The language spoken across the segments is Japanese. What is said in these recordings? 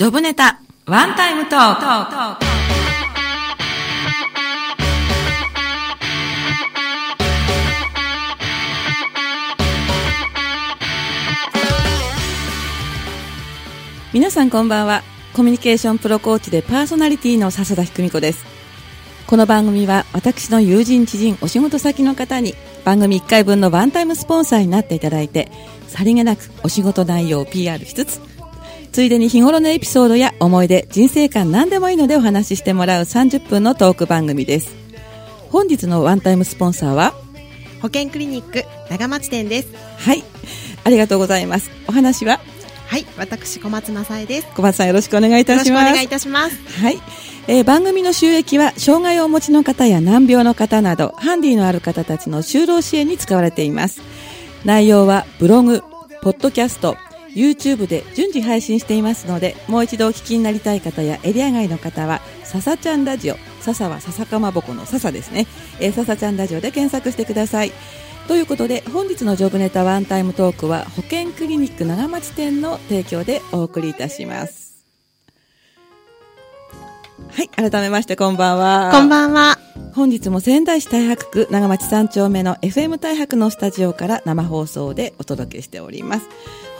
ジョブネタ、ワンタイムトーク。皆さんこんばんは。コミュニケーションプロコーチでパーソナリティの笹田ひくみ子です。この番組は私の友人知人お仕事先の方に番組1回分のワンタイムスポンサーになっていただいてさりげなくお仕事内容を PR しつつついでに日頃のエピソードや思い出人生観何でもいいのでお話ししてもらう30分のトーク番組です。本日のワンタイムスポンサーは？保健クリニック長町店です。はい。ありがとうございます。お話は？はい。私小松正恵です。小松さんよろしくお願いいたします。よろしくお願いいたします。はい、えー番組の収益は障害をお持ちの方や難病の方などハンディのある方たちの就労支援に使われています。内容はブログポッドキャスト YouTube で順次配信していますのでもう一度お聞きになりたい方やエリア外の方は笹ちゃんラジオ笹は笹かまぼこの笹ですね、えー、笹ちゃんラジオで検索してください。ということで本日のジョブネタワンタイムトークは保健クリニック長町店の提供でお送りいたします。はい改めましてこんばんは。こんばんは。本日も仙台市太白区長町3丁目の FM 太白のスタジオから生放送でお届けしております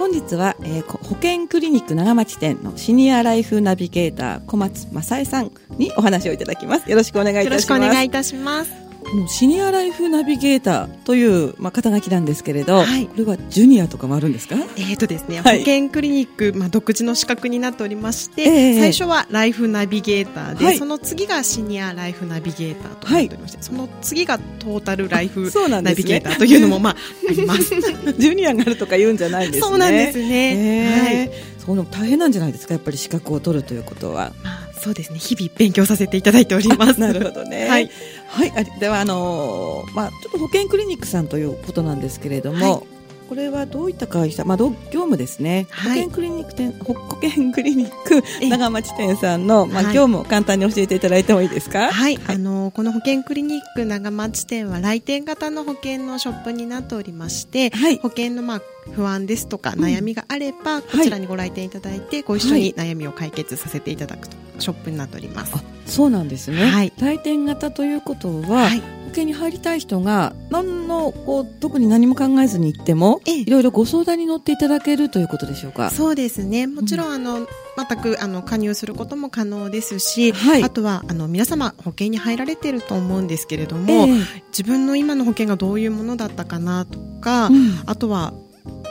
本日は、えー保健クリニック長町店のシニアライフナビゲーター小松正恵さんにお話をいただきます。よろしくお願いいたします。ろしくお願いいたします。このシニアライフナビゲーターという、まあ、肩書きなんですけれど、はいこれはジュニアとかもあるんですか？えーとですね、はい保健クリニック、まあ、独自の資格になっておりまして、ええ最初はライフナビゲーターで、はいその次がシニアライフナビゲーターとなっておりまして、その次がトータルライフナビゲーターというのも、まあ、あります。ジュニアがあるとか言うんじゃないんですねそうなんですね。はい。はい、そうでも大変なんじゃないですか？やっぱり資格を取るということはまあ、そうですね。日々勉強させていただいております。なるほどね。はい。はい、あではあのーまあちょっと保健クリニックさんということなんですけれども、はい。これはどういった会社、まあどう業務ですね。はい。保健クリニック店保健クリニックえ長町店さんのまあはい。業務を簡単に教えていただいてもいいですか？はい、あのこの保険クリニック長町店は来店型の保険のショップになっておりまして、はい。保険のまあ不安ですとかうん。悩みがあれば、こちらにご来店いただいて、ご一緒に悩みを解決させていただくとショップになっております。あ、そうなんですね。はい。来店型ということは、はい、保険に入りたい人が何のこう特に何も考えずに行っても、ええ。いろいろご相談に乗っていただけるということでしょうか？そうですね。もちろん、あの全くあの加入することも可能ですし、はい。あとはあの皆様保険に入られていると思うんですけれども、ええ。自分の今の保険がどういうものだったかなとか、うん。あとは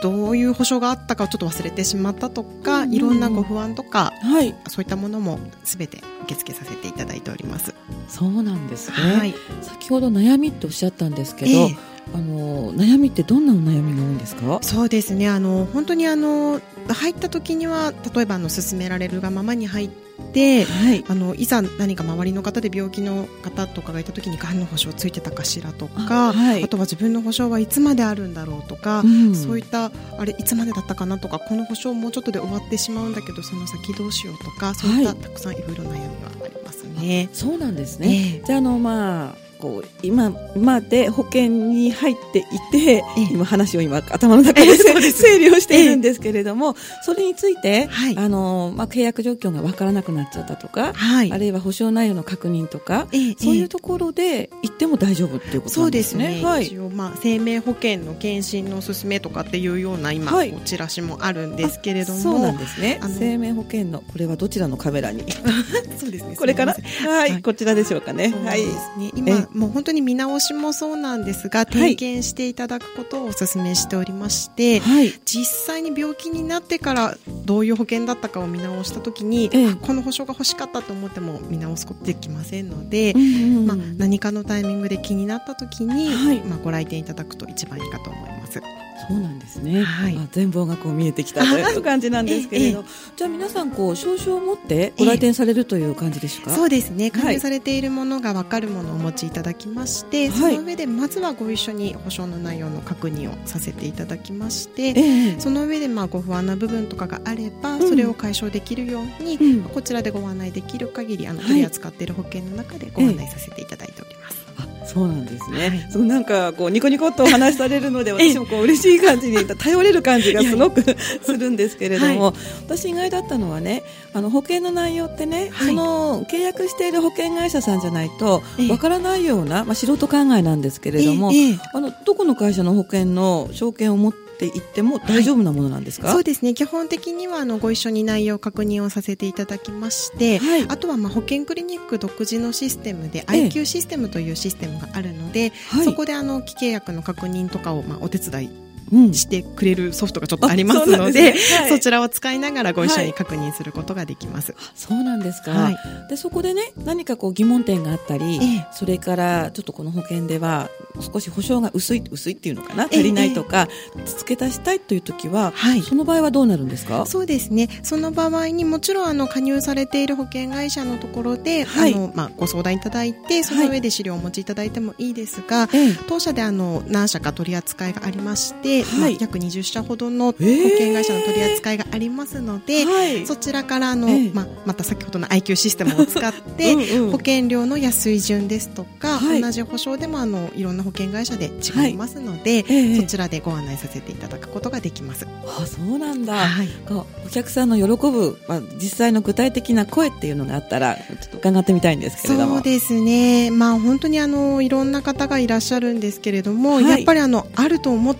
どういう保証があったかをちょっと忘れてしまったとか、うんいろんなご不安とかはい、そういったものもすべて受け付けさせていただいております。そうなんですね。はい。先ほど悩みっておっしゃったんですけど、ええあの悩みってどんなお悩みが多いんですか？そうですね。あの本当にあの入った時には例えばあの勧められるがままに入って。はい。あのいざ何か周りの方で病気の方とかがいた時にがんの保証ついてたかしらとかあはいとは自分の保証はいつまであるんだろうとか、うんそういったあれいつまでだったかなとかこの保証もうちょっとで終わってしまうんだけどその先どうしようとかそういった、はいたくさんいろいろ悩みがありますね。そうなんですね。ええじゃああのまあこう今まで保険に入っていて、ええ。今話を今頭の中で 整理をしているんですけれども、それについて、はい。あのまあ契約状況がわからなくなっちゃったとか、はい。あるいは保証内容の確認とか、ええそういええうところで行っても大丈夫っていうことそうんなでですすね、はい。一応、まあ、生命保険の検診のおすすめとかっていうような今、はい。チラシもあるんですけれどもそうなんですね。生命保険のこれはどちらのカメラに？そうですね。これから？はい、はい。こちらでしょうかね。はいね、今もう本当に見直しもそうなんですが点検していただくことをお勧めしておりまして、はい。実際に病気になってからどういう保険だったかを見直したときに、ええ。あこの保証が欲しかったと思っても見直すことできませんので、うんうんうん。まあ、何かのタイミングで気になったときに、はい。まあ、ご来店いただくと一番いいかと思います。そうなんですね、はい。あ全貌がこう見えてきたという。感じなんですけれど、じゃあ皆さんこう証書を持ってご来店されるという感じですか、そうですね。加はい。入されているものが分かるものをお持ちいただきまして、はい。その上でまずはご一緒に保証の内容の確認をさせていただきまして、ええ。その上でまあご不安な部分とかがあれば、うん。それを解消できるように、うん。こちらでご案内できる限りあのはい。取り扱っている保険の中でご案内させていただいております。あそうなんですね。はい。そうなんかこうニコニコっとお話しされるので、私もこう嬉しい感じに頼れる感じがすごくするんですけれども、私意外だったのはね、あの保険の内容ってね、はい。その契約している保険会社さんじゃないとええ。わからないような、まあ素人考えなんですけれども、あのどこの会社の保険の証券を持っていっても大丈夫なものなんですか？そうですね。基本的にはあのご一緒に内容確認をさせていただきまして、はい。あとはまあ保険クリニック独自のシステムで、ええ。IQ システムというシステムがあるので、はい。そこであの既契約の確認とかをまあお手伝いうん。してくれるソフトがちょっとありますので、ね。はい。そちらを使いながらご一緒に確認することができます。そうなんですか。はい。でそこでね何かこう疑問点があったり、ええ。それからちょっとこの保険では少し保証が薄い薄いっていうのかな？ええ。足りないとか、付け足したいという時は、はい。その場合はどうなるんですか？そうですね。その場合にもちろんあの加入されている保険会社のところで、はい。あのまあご相談いただいて、その上で資料をお持ちいただいてもいいですが、ええ。当社であの何社か取り扱いがありまして、はい。まあ約20社ほどの保え。ー険会社の取り扱いがありますので、はい。そちらからあの、ええ。まあまた先ほどの IQ システムを使って。うんうん。保険料の安い順ですとか、はい。同じ保証でもあのいろんな保険会社で違いますので、ええ。そちらでご案内させていただくことができます。あそうなんだ、はい。お客さんの喜ぶ、まあ、実際の具体的な声っていうのがあったらちょっと伺ってみたいんですけれども。そうですね、まあ、本当にあのいろんな方がいらっしゃるんですけれども、はい。やっぱりあのあると思っ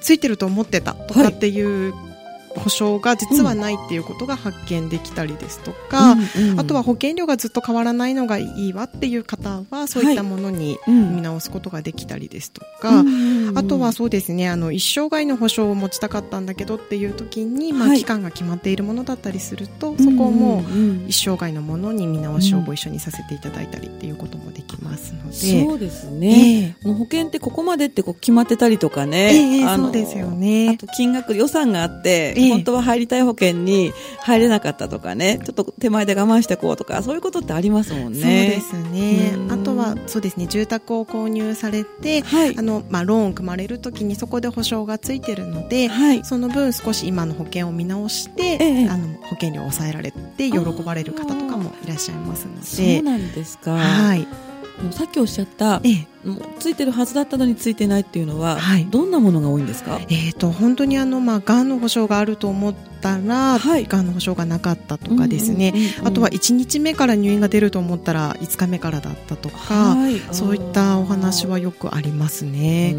ついてると思ってたとかっていう保証が実はないっていうことが発見できたりですとか、うんうんあとは保険料がずっと変わらないのがいいわっていう方はそういったものにうん見直すことができたりですとか、うんうんうん。あとはそうですねあの一生涯の保証を持ちたかったんだけどっていう時に、まあ、はい。期間が決まっているものだったりすると、そこも一生涯のものに見直しをご一緒にさせていただいたりっていうこともできますので。そうですね、ええ。もう保険ってここまでってこう決まってたりとかね、ええあのそうですよね。あと金額予算があって、ええ本当は入りたい保険に入れなかったとかね。ちょっと手前で我慢してこうとかそういうことってありますもんね。そうですね。うん。あとはそうですね。住宅を購入されて、はい。あのまあ、ローンを組まれるときにそこで保証がついてるので、はい。その分少し今の保険を見直して、ええ。あの保険料を抑えられて喜ばれる方とかもいらっしゃいますのそうで。なんですか、はい、もうさっきおっしゃったええ。もうついてるはずだったのについてないっていうのは、はい。どんなものが多いんですか？えー、と本当にあの、まあ、がんの保証があると思ったら、はい。がんの保証がなかったとかですね、あとは1日目から入院が出ると思ったら5日目からだったとか、はい。そういったお話はよくありますうね。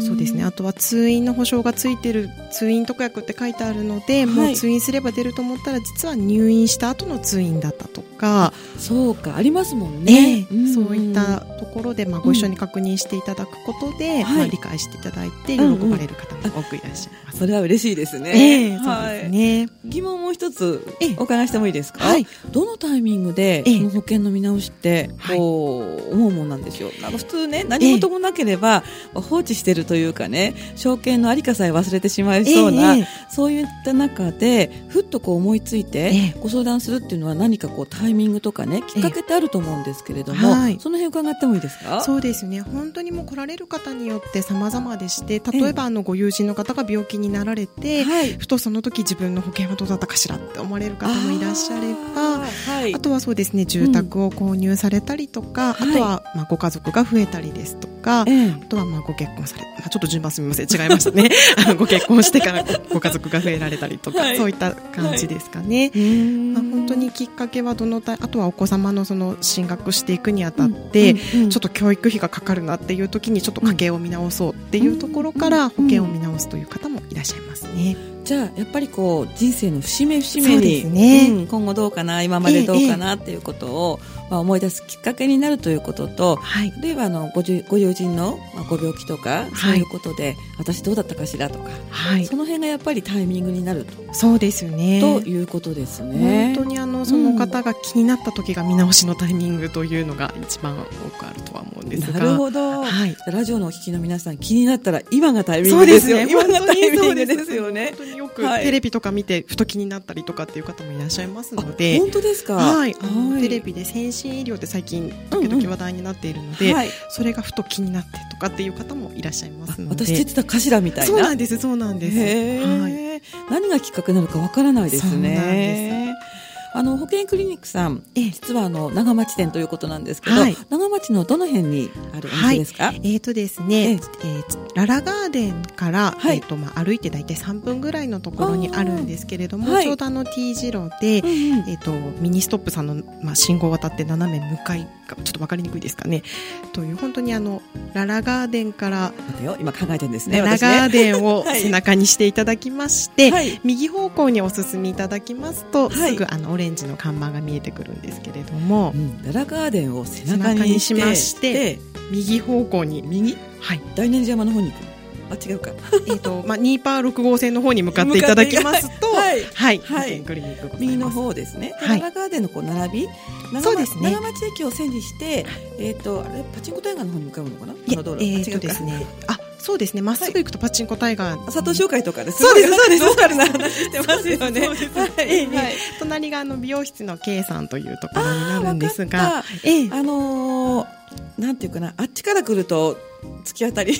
ーんそうですね。あとは通院の保証がついてる通院特約って書いてあるので、もう通院すれば出ると思ったら実は入院した後の通院だったとか、そうかありますもんね。ね、ん。そういったところで、まあ、ご一緒に確認していただくことで、はい。まあ、理解していただいて喜うんうん。ばれる方も多くいらっしゃいます。それは嬉しいですね、ええそうはいですね。疑問もう一つええ。お伺いしてもいいですか、はい。どのタイミングでええ。その保険の見直しってはい。こう思うもんなんでしょう？なんか普通ね何事もなければ放置してるというかね証券のありかさえ忘れてしまいそうな、ええそういった中でふっとこう思いついてええ。ご相談するっていうのは何かこうタイミングとかねきっかけってあると思うんですけれども、はい。その辺伺ってもいいですか？そうですね。本当にもう来られる方によって様々でして例えばあのご友人の方が病気になられて、はい。ふとその時自分の保険はどうだったかしらって思われる方もいらっしゃればはい。あとはそうですね住宅を購入されたりとか、はい。あとはまあご家族が増えたりですとか、ええ。あとはまあご結婚され、まあ、ちょっと順番すみません。違いましたね。あのご結婚してからごご家族が増えられたりとか、はい。そういった感じですかね。うーんまあ、本当にきっかけはどのたあとはお子様のその進学していくにあたって、うんうんちょっと教育費がかかるなっていう時にちょっと家計を見直そうっていうところから保険を見直すという方もいらっしゃいますね。じゃあやっぱりこう人生の節目節目にですね。うん今後どうかな今までどうかなっていうことを、まあ、思い出すきっかけになるということとはい。例えばあのごじゅご友人のまあご病気とか、そういうことで私どうだったかしらとか、はい。その辺がやっぱりタイミングになると,、そうですね。ということですね。本当にあのその方が気になった時が見直しのタイミングというのが一番多くあるとは思うんですが。なるほど、はい。ラジオのお聞きの皆さん気になったら今がタイミングですよ今がタイミングですよね。本当によく。はい。テレビとか見てふと気になったりとかっていう方もいらっしゃいますので。本当ですか？はい、テレビで先進医療って最近時々話題になっているので、はい、それがふと気になってとかっていう方もいらっしゃいますので。私出てたかしらみたいな。そうなんですそうなんです。はい、何がきっかけなのかわからないですそうなんね。あの保健クリニックさん、ええ。実はあの長町店ということなんですけど、はい。長町のどの辺にあるお店ですか、えーとですね、ええ。ーララガーデンから、はい。えーとまあ、歩いて大体3分ぐらいのところにあるんですけれども、はい。ちょうどあの T 字路で、うんうん。えー、とミニストップさんの、まあ、信号を渡って斜め向かいがちょっと分かりにくいですかね。という本当にあのララガーデンから今考えてるんですねララガーデンを はい。背中にしていただきまして、はい。右方向にお進みいただきますと、はい。すぐあのオレンジの看板が見えてくるんですけれども、うん、ララガーデンを背中にしましてで右方向に右はい。大念寺山の方に行く。のあ違うか。えっ、と、まあ、ニーパー6号線の方に向かっていただきますと、はい。はい、はい。右の方ですね、ではい。ララガーデンのこう並び長そうですね。長町駅を背にして、えっ、とあれパチンコタイガーの方に向かうのかな？こいの道路。えっ、あ違うか。とですね、あ、そうですね、まっすぐ行くとパチンコタイガー、佐藤紹介とかですそうですそうです。ローカルな話してますよね。はい。隣があの美容室の K さんというところになるんですがかっ、ええ。あのー、なんていうかな。あっちから来ると突き当たり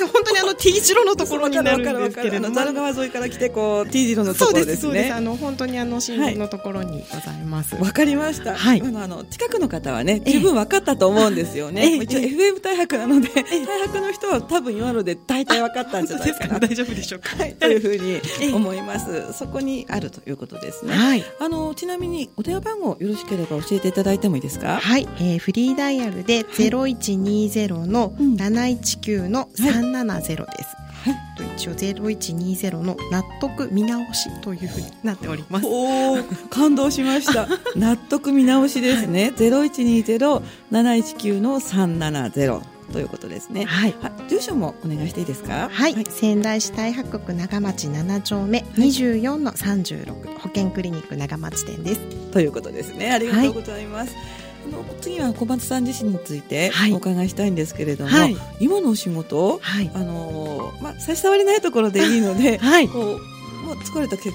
本当にあの T 字路のところになるんですけれども、ザル川沿いから来てこう T 字路のところですすそうです。ねあの、本当にあの、新聞のところにございます。わかりました。はいあの近くの方はね、ええ十分分かったと思うんですよね。ええ一応ええ FM 大白なので、大白の人は多分今ので大体分かったんじゃないかな。大丈夫でしょうか。はい、というふうにええ思います。そこにあるということですね。はい。あのちなみにお電話番号よろしければ教えていただいてもいいですか？はい、えー、フリーダイヤルで0120のうん719の370です。はい。と一応0120の納得見直しというふうになっております。おお、感動しました。納得見直しですね。ゼロ一二ゼロ七一九の三七ゼロということですね。はい。はい、住所もお願いしていいですか？はい、仙台市太白区長町7丁目24の36保健クリニック長町店です。ということですね。ありがとうございます。あの次は小松さん自身についてはいお伺いしたいんですけれども、はい今のお仕事、はい。あのーまあ差し障りないところでいいので、はい。こうもう疲れたけ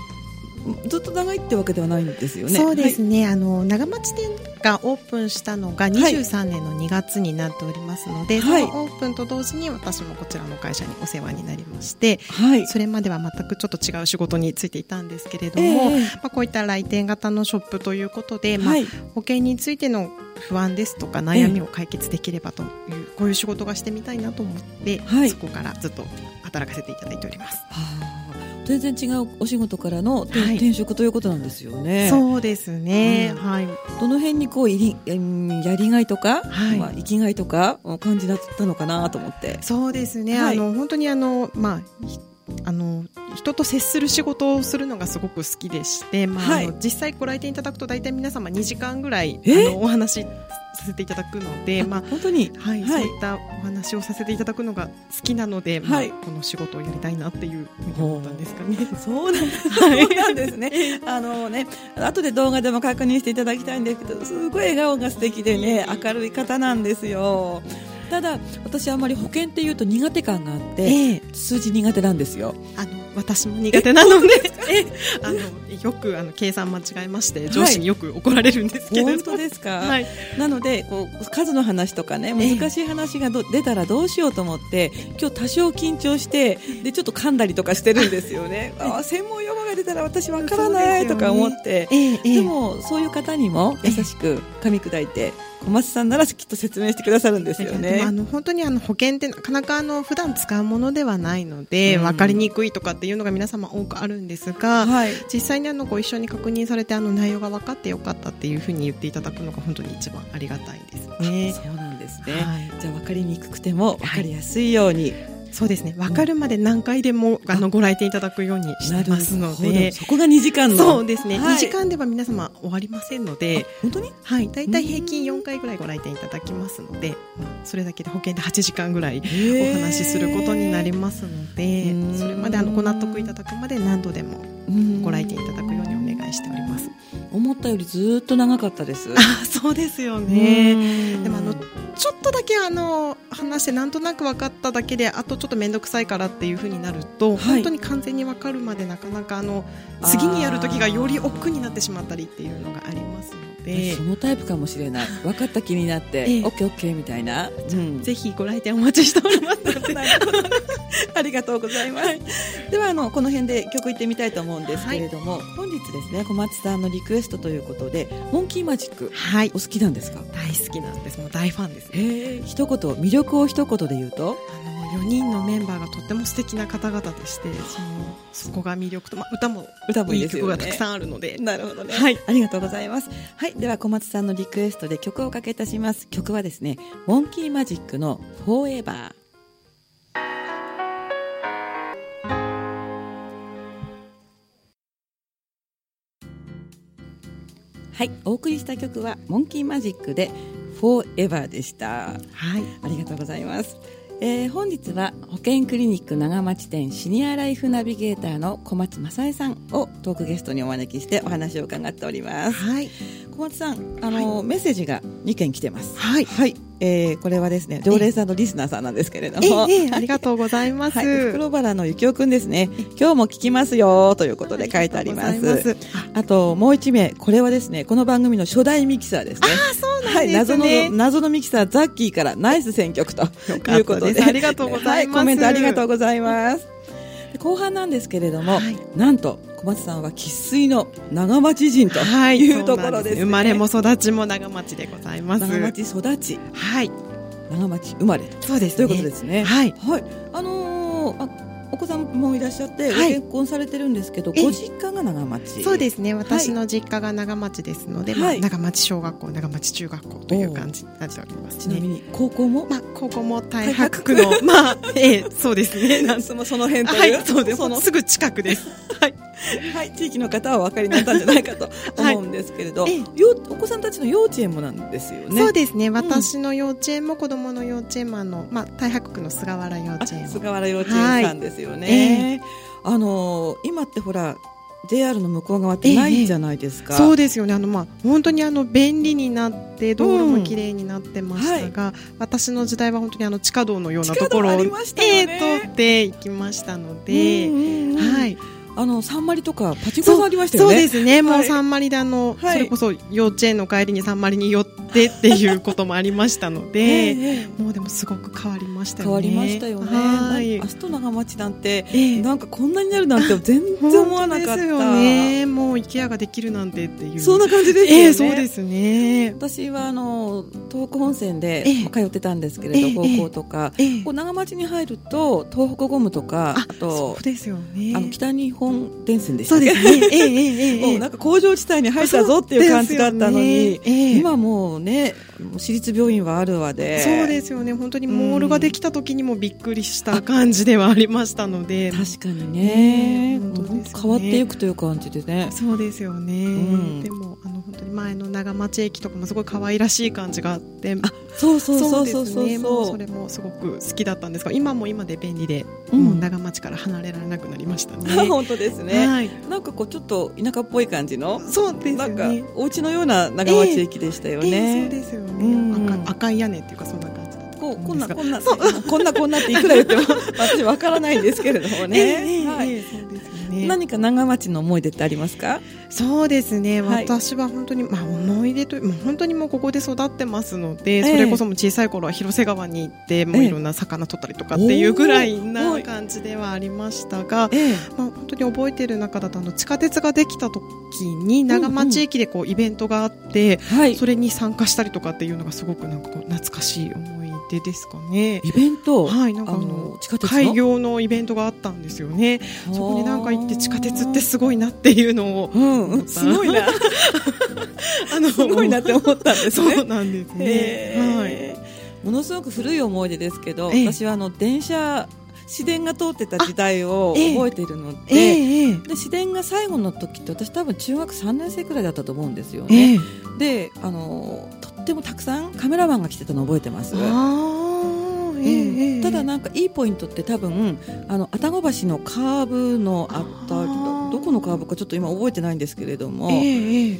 ずっと長いってわけではないんですよね。そうですね、あの長町店がオープンしたのが23年の2月になっておりますので、はいそのオープンと同時に私もこちらの会社にお世話になりまして、はい。はい。それまでは全くちょっと違う仕事についていたんですけれども、ええまあ、こういった来店型のショップということで、まあはい。保険についての不安ですとか悩みを解決できればという、こういう仕事がしてみたいなと思って、はいそこからずっと働かせていただいております。はあ全然違うお仕事からの転,、はい転職ということなんですよね。そうですね、うんはい。どの辺にこういりうんやりがいとか、はいまあ生きがいとかを感じだったのかなと思って。そうですね、はいあの本当にあの、まあ、ひあの人と接する仕事をするのがすごく好きでして、まあはいあの実際ご来店いただくと大体皆様2時間ぐらいあえのお話しさせていただくので、まあ本当に？はいはいそういったお話をさせていただくのが好きなので、まあはいこの仕事をやりたいなっていうふうに思ったんですかね。そうなんです。そうなんですね。あのね、後で動画でも確認していただきたいんですけど、すごい笑顔が素敵でね、明るい方なんですよ。ただ、私あんまり保険っていうと苦手感があって、ええ。数字苦手なんですよ。あの私も苦手なので、え あのよくあの計算間違えまして上司によく怒られるんですけれど、本当ですか、はい、なのでこう数の話とかねええ。難しい話がど出たらどうしようと思って今日多少緊張してでちょっと噛んだりとかしてるんですよね。あ専門用語が出たら私わからないとか思って、ええええ。でもそういう方にも優しく噛み砕いて小松さんならきっと説明してくださるんですよでねもあ。の本当にあの保険ってなかなかあの普段使うものではないので、うん。分かりにくいとかっていうのが皆様多くあるんですが、はい、実際にあのご一緒に確認されてあの内容が分かってよかったっていうふうに言っていただくのが本当に一番ありがたいですね。そうなんですね、はい。じゃあ分かりにくくても分かりやすいように、そうですね。分かるまで何回でも、あのご来店いただくようにしてますので。ど。そこが2時間の。そうですね、はい。2時間では皆様終わりませんので、本当に？はい、大体平均4回ぐらいご来店いただきますので、まあ、それだけで保険で8時間ぐらいお話しすることになりますのでうんそれまであのご納得いただくまで何度でもご来店いただくようにお願いしております。思ったよりずっと長かったです。あそうですよね。ねでもあのちょっとだけあの話してなんとなく分かっただけであとちょっと面倒くさいからっていうふうになると、はい本当に完全に分かるまでなかなかあの次にやる時がより億劫になってしまったりっていうのがありますのでそのタイプかもしれない。分かった気になって、ええオッケーオッケーみたいな。うんぜひご来店お待ちしております ありがとうございます。ではあのこの辺で曲行ってみたいと思うんですけれども、本日ですね小松さんのリクエストということでモンキーマジックはいお好きなんですか？大好きなんですもう大ファンですええ一言魅力を一言で言うと？あの4人のメンバーがとっても素敵な方々でしてそのそこが魅力と、まあ、歌も歌もいい曲がたくさんあるのでなるほどね。はいありがとうございます。はい。では、小松さんのリクエストで曲をおかけいたします。曲はですね、モンキーマジックのフォーエバー。はい。お送りした曲は、モンキーマジックで、フォーエバーでした。はいありがとうございます。えー本日は保健クリニック長町店シニアライフナビゲーターの小松正恵さんをトークゲストにお招きしてお話を伺っております。はい小松さん、あの、メッセージが2件来てます。はいはい、えーこれはですね、常連さんのリスナーさんなんですけれどえも。えええありがとうございます、はい、袋原のゆきおくんですね。今日も聞きますよということで書いてあります。あますあともう一名、これはですね、この番組の初代ミキサーですね。あそうなんはい、ですね、謎の謎のミキサーザッキーからナイス選曲ということで、ですありがとうございますはコメントありがとうございます。で後半なんですけれども、はいなんと小松さんは生粋の長町人というところです,、ねそうなん生まれも育ちも長町でございます長町育ち、はい長町生まれそうですねということですね。はいはい、あのーあお子さんもいらっしゃって、はい結婚されてるんですけど、ご実家が長町。そうですね私の実家が長町ですので、まあ、長町小学校長町中学校という感じになっておりますねちなみに高校も、まあ、高校も大白区の、まあ、ええ、そうですね。なんそのその辺とはい、、そうです。そのすぐ近くです。はい。はい、地域の方はお分かりになったんじゃないかと思うんですけれど、はいお子さんたちの幼稚園もなんですよね。そうですね。私の幼稚園も子供の幼稚園もあの、まあ、大白区の菅原幼稚園菅原幼稚園さんですよね。あのー今ってほら JR の向こう側ってないじゃないですか。そうですよね。あの、まあ、本当にあの、便利になって、道路も綺麗になってましたが、私の時代は本当にあの、地下道のようなところを、ねええ通っていきましたので、うんうんうんはい。あのサンマリとかパチンコさんありましたよそうね。ですね、もうはいサンマリであの、はいそれこそ幼稚園の帰りにサンマリに寄ってっていうこともありましたので、ええもうでもすごく変わりましたよね。変わりましたよね。はい明。日と長町なんて、ええなんかこんなになるなんて全然思わなかった。ですよね。もう IKEA ができるなんてっていう。そんな感じですよね。ええそうですね。私はあの東北本線で通ってたんですけれど、ええ高校とか、ええこう長町に入ると東北ゴムとかあそとうですよね。あの北日本電線でしたそうですね。ええええええ もうなんか工場地帯に入ったぞっていう感じだったのに、ね。ええ。今もうね私立病院はあるわで。そうですよね。本当にモールができた時にもびっくりした感じではありましたので。確かにね。ね変わっていくという感じでね。そうですよね、ん。でもあの本当に前の長町駅とかもすごい可愛らしい感じがあって。あそうそうそうそうですそうね。もうそれもすごく好きだったんですが今も今で便利で、うん。もう長町から離れられなくなりましたね。本当ですね、はい。なんかこうちょっと田舎っぽい感じのそうですよなんかねお家のような長町駅でしたよね、ええそうですよね、うん。赤赤い屋根っていうかそんなこうこんなこんんなこんなこんなっていくら言っても 私わからないんですけれどもえね、えええはい。ええそうですよね。何か長町の思い出ってありますか？そうですね、はい。私は本当に、まあ、思い出という、まあ、本当にもうここで育ってますので、えそれこそもう小さい頃は広瀬川に行って、もういろんな魚取ったりとかっていうぐらいな感じではありましたが、ええ。まあ、本当に覚えてる中だとあの地下鉄ができた時に長町駅でこうイベントがあって、はい。それに参加したりとかっていうのがすごくなんかこう懐かしい思い出ですかね。イベント、はい、なんかああのの地下鉄の？開業のイベントがあったんですよね。そこになんか行って地下鉄ってすごいなっていうのを。うん、すごいな。あのすごいなって思ったんですね。そうなんですね。はい。ものすごく古い思い出ですけど、ええ。私はあの電車市電が通ってた時代を覚えているので,、ええええ。で市電が最後の時って私多分中学3年生くらいだったと思うんですよえね、えであのとってもたくさんカメラマンが来てたの覚えてます。ただなんかいいポイントって多分あの愛宕橋のカーブのあったどこのカーブかちょっと今覚えてないんですけれども、え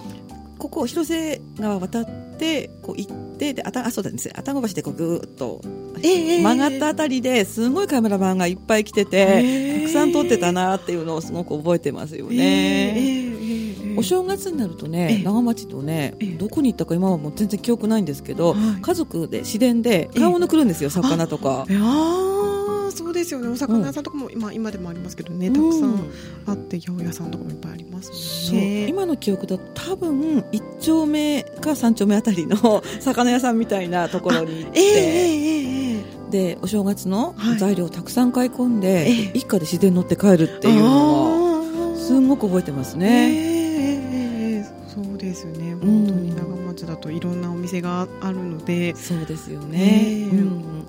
ここ広瀬川渡ってこう行ってであたあそうだね。愛宕橋でこうぐーっと曲がったあたりですごいカメラマンがいっぱい来てて、ええ。たくさん撮ってたなっていうのをすごく覚えてますよええね。えお正月になるとねええ。長町とねええ。どこに行ったか今はもう全然記憶ないんですけど、はい。家族で市電で買い物来るんですよ、魚とか。そうですよね。お魚屋さんとかも、まあ、今でもありますけどねたくさんあって八百屋さんとかもいっぱいありますね。今の記憶だと多分1丁目か3丁目あたりの 魚屋さんみたいなところに行って、えーえー、でお正月の材料をたくさん買い込んで、はい、一家で自然乗って帰るっていうのはすごく覚えてますね、えー、そうですよね本当に長町だといろんなお店があるのでそうですよね、うん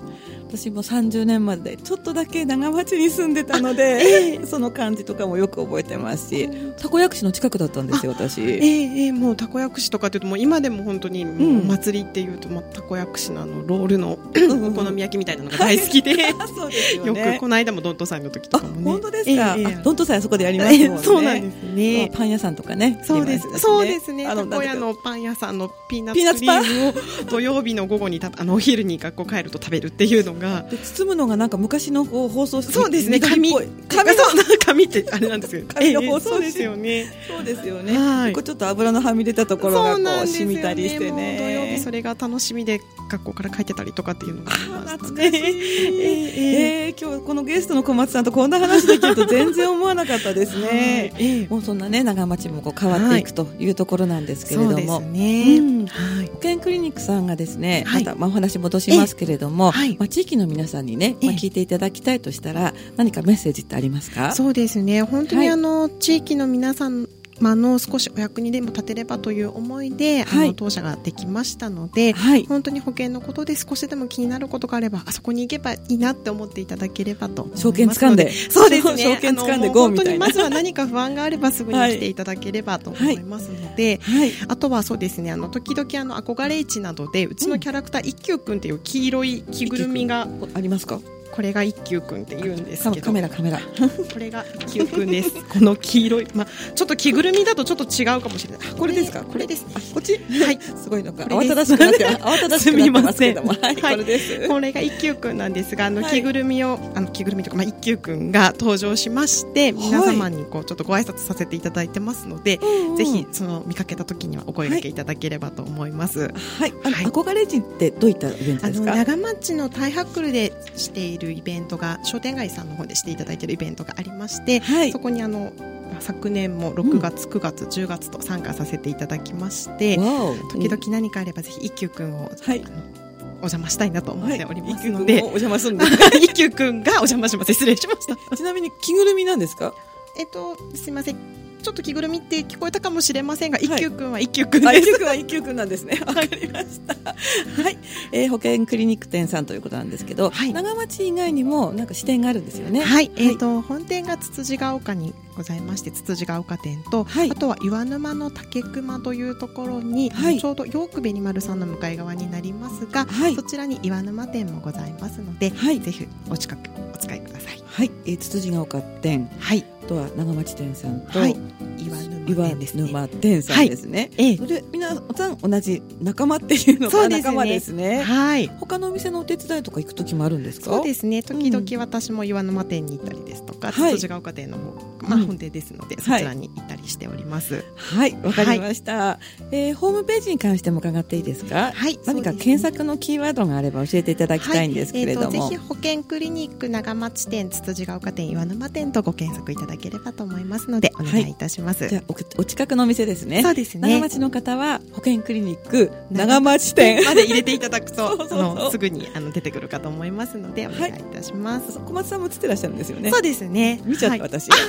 私も30年までちょっとだけ長町に住んでたので、えー、その感じとかもよく覚えてますしたこ焼き市の近くだったんですよ私。えー、えー、もうたこ焼き市とかっていうともう今でも本当に祭りっていうと、もうたこ焼き市のあのロールのお好み焼きみたいなのが大好きで、そうですよ、ね、よくこの間もドントさんの時とかもね。本当ですか、えー、ドントさんそこでやりますもんね、そうなんですね。パン屋さんとかねそうです、ね、そうですね。たこ屋のパン屋さんのピーナッツクリームを土曜日の午後にたあのお昼に学校帰ると食べるっていうのが。包むのがなんか昔のこう放送そうですね。紙。紙 紙ってあれなんですよ 紙の放送ですよね。そうですよね、はい、ちょっと油のはみ出たところがこう染みたりしてね。土曜日それが楽しみで学校から帰ってたりとかっていうのがあります懐かしい、えー、今日このゲストの小松さんとこんな話できると全然思わなかったですね、はい、もうそんなね長町もこう変わっていくというところなんですけれども、はい、そうですね、うん。はい、保健クリニックさんがですね、またまあお話戻しますけれども、まあ地域の皆さんにね、まあ聞いていただきたいとしたら何かメッセージってありますか？そうですね。本当にあの、はい、地域の皆さんまあの少しお役にでも立てればという思いで、はい、あの当社ができましたので、はい、本当に保険のことで少しでも気になることがあればあそこに行けばいいなって思っていただければと証券掴んで。そうですね。証券掴んでたいな。まずは何か不安があればすぐに来ていただければと思いますので、はい、あとはそうですねあの時々あの憧れ市などでうちのキャラクター、一休くんっていう黄色い着ぐるみがありますか？これが一休くんって言うんですけど。カメラカメラ。これが一休くんです。この黄色いまあちょっと着ぐるみだとちょっと違うかもしれない。これですか？これです。こっち？はい。すごいのか。慌ただしくなって 慌ただしくなってますけども。はい、これです。これが一休くんなんですがあの着ぐるみをあの着ぐるみとかまあ一休くんが登場しまして皆様にこうちょっとご挨拶させていただいてますのでぜひその見かけた時にはお声掛けいただければと思います。はい。あの憧れ人ってどういったイベントですか？長町のタイハックルでしているイベントが商店街さんの方でしていただいているイベントがありまして、はい、そこにあの昨年も6月、うん、9月、10月と参加させていただきまして、時々何かあればぜひ一休君を、はい、お邪魔したいなと思っておりますので、はい、お邪魔するんで。す 一休君がお邪魔します。失礼しました。ちなみに着ぐるみなんですか？えっと、すみません。ちょっと着ぐるみって聞こえたかもしれませんが、一休くんは一休くんです。一休くんは一休くんなんですね。わかりました。はい、えー、保険クリニック店さんということなんですけど、はい、長町以外にもなんか支店があるんですよね。はい、えっ、ー、と本店がつつじが丘にございまして、つつじが丘店と、はい、あとは岩沼の竹熊というところに、はい、ちょうどヨークベニマルさんの向かい側になりますが、はい、そちらに岩沼店もございますので、はい、ぜひお近くお使いください。はい、えー、つつじが丘店、はい、とは長町店さんと、はい、岩沼店ですね。沼店さんですね。はい、ええ、それ皆さん同じ仲間っていうのが仲間ですね。はい。他のお店のお手伝いとか行く時もあるんですか？そうですね。時々私も岩沼店に行ったりですとか、つつじが丘店の方、まあ本店ですので、そちらに行ったりしております。はい、わ、かりました、はえホームページに関しても伺っていいですか？はい。何か検索のキーワードがあれば教えていただきたいんですけれども。ぜひ保険クリニック長町店、つつじが丘店、岩沼店とご検索いただければと思いますのでお願いいたします。じゃあお近くのお店ですね。そうですね。長町の方は保険クリニック長町店まで入れていただくと すぐにあの出てくるかと思いますのでお願いいたします。小松さんも映ってらっしゃるんですよね。そうですね。見ちゃった、私。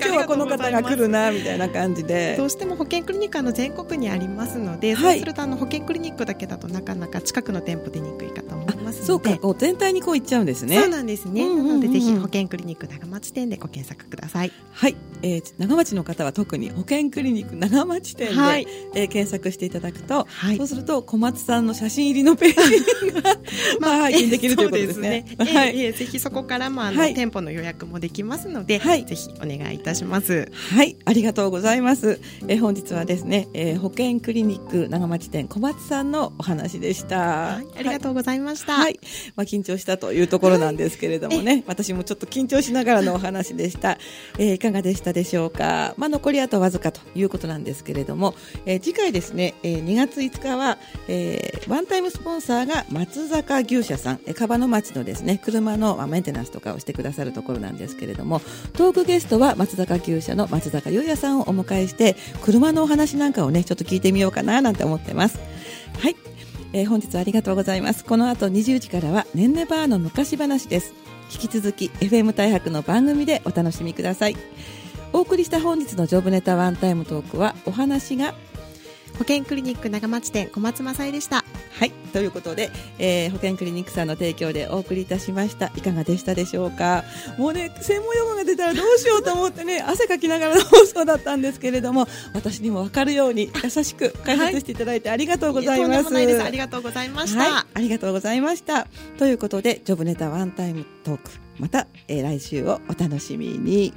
今日はこの方が来るなみたいな感じで。どうしても保険クリニックの全国にありますので、そうするとあの保険クリニックだけだとなかなか近くの店舗出にくいかと思いますそうか、こう全体にこう行っちゃうんですね。そうなんですね。なのでぜひ保険クリニック長町店でご検索ください。はい、えー、長町の方は特に保険クリニック長町店で、はい、えー、検索していただくと、はい、そうすると小松さんの写真入りのページが、まあ、拝見できるということですね。すねはい、えー、ぜひそこからもあの、はい、店舗の予約もできますので、はい、ぜひお願いいたします。はい、ありがとうございます。えー、本日はですね、えー、保険クリニック長町店小松さんのお話でした。はい、ありがとうございました。はい、まあ緊張したというところなんですけれどもね、私もちょっと緊張しながらのお話でした。えー、いかがでしたでしょうか？まあ、残りあとわずかということなんですけれども、えー、次回ですね、えー、2月5日は、えー、ワンタイムスポンサーが松坂牛舎さん、えー、カバの町のですね、車の、まあ、メンテナンスとかをしてくださるところなんですけれども、トークゲストは松坂牛舎の松坂優也さんをお迎えして、車のお話なんかをね、ちょっと聞いてみようかななんて思ってます。はい。えー、本日はありがとうございます。この後20時からは、ねんねバーの昔話です。引き続き FM 大白の番組でお楽しみください。お送りした本日のジョブネタワンタイムトークは、お話が保健クリニック長町店小松正恵でした。はい。ということで、えー、保健クリニックさんの提供でお送りいたしました。いかがでしたでしょうか？もうね、専門用語が出たらどうしようと思ってね、汗かきながらの放送だったんですけれども、私にもわかるように優しく解説していただいてありがとうございます。はい、ありがとうございました、はい。ありがとうございました。ということで、ジョブネタワンタイムトーク、また、えー、来週をお楽しみに。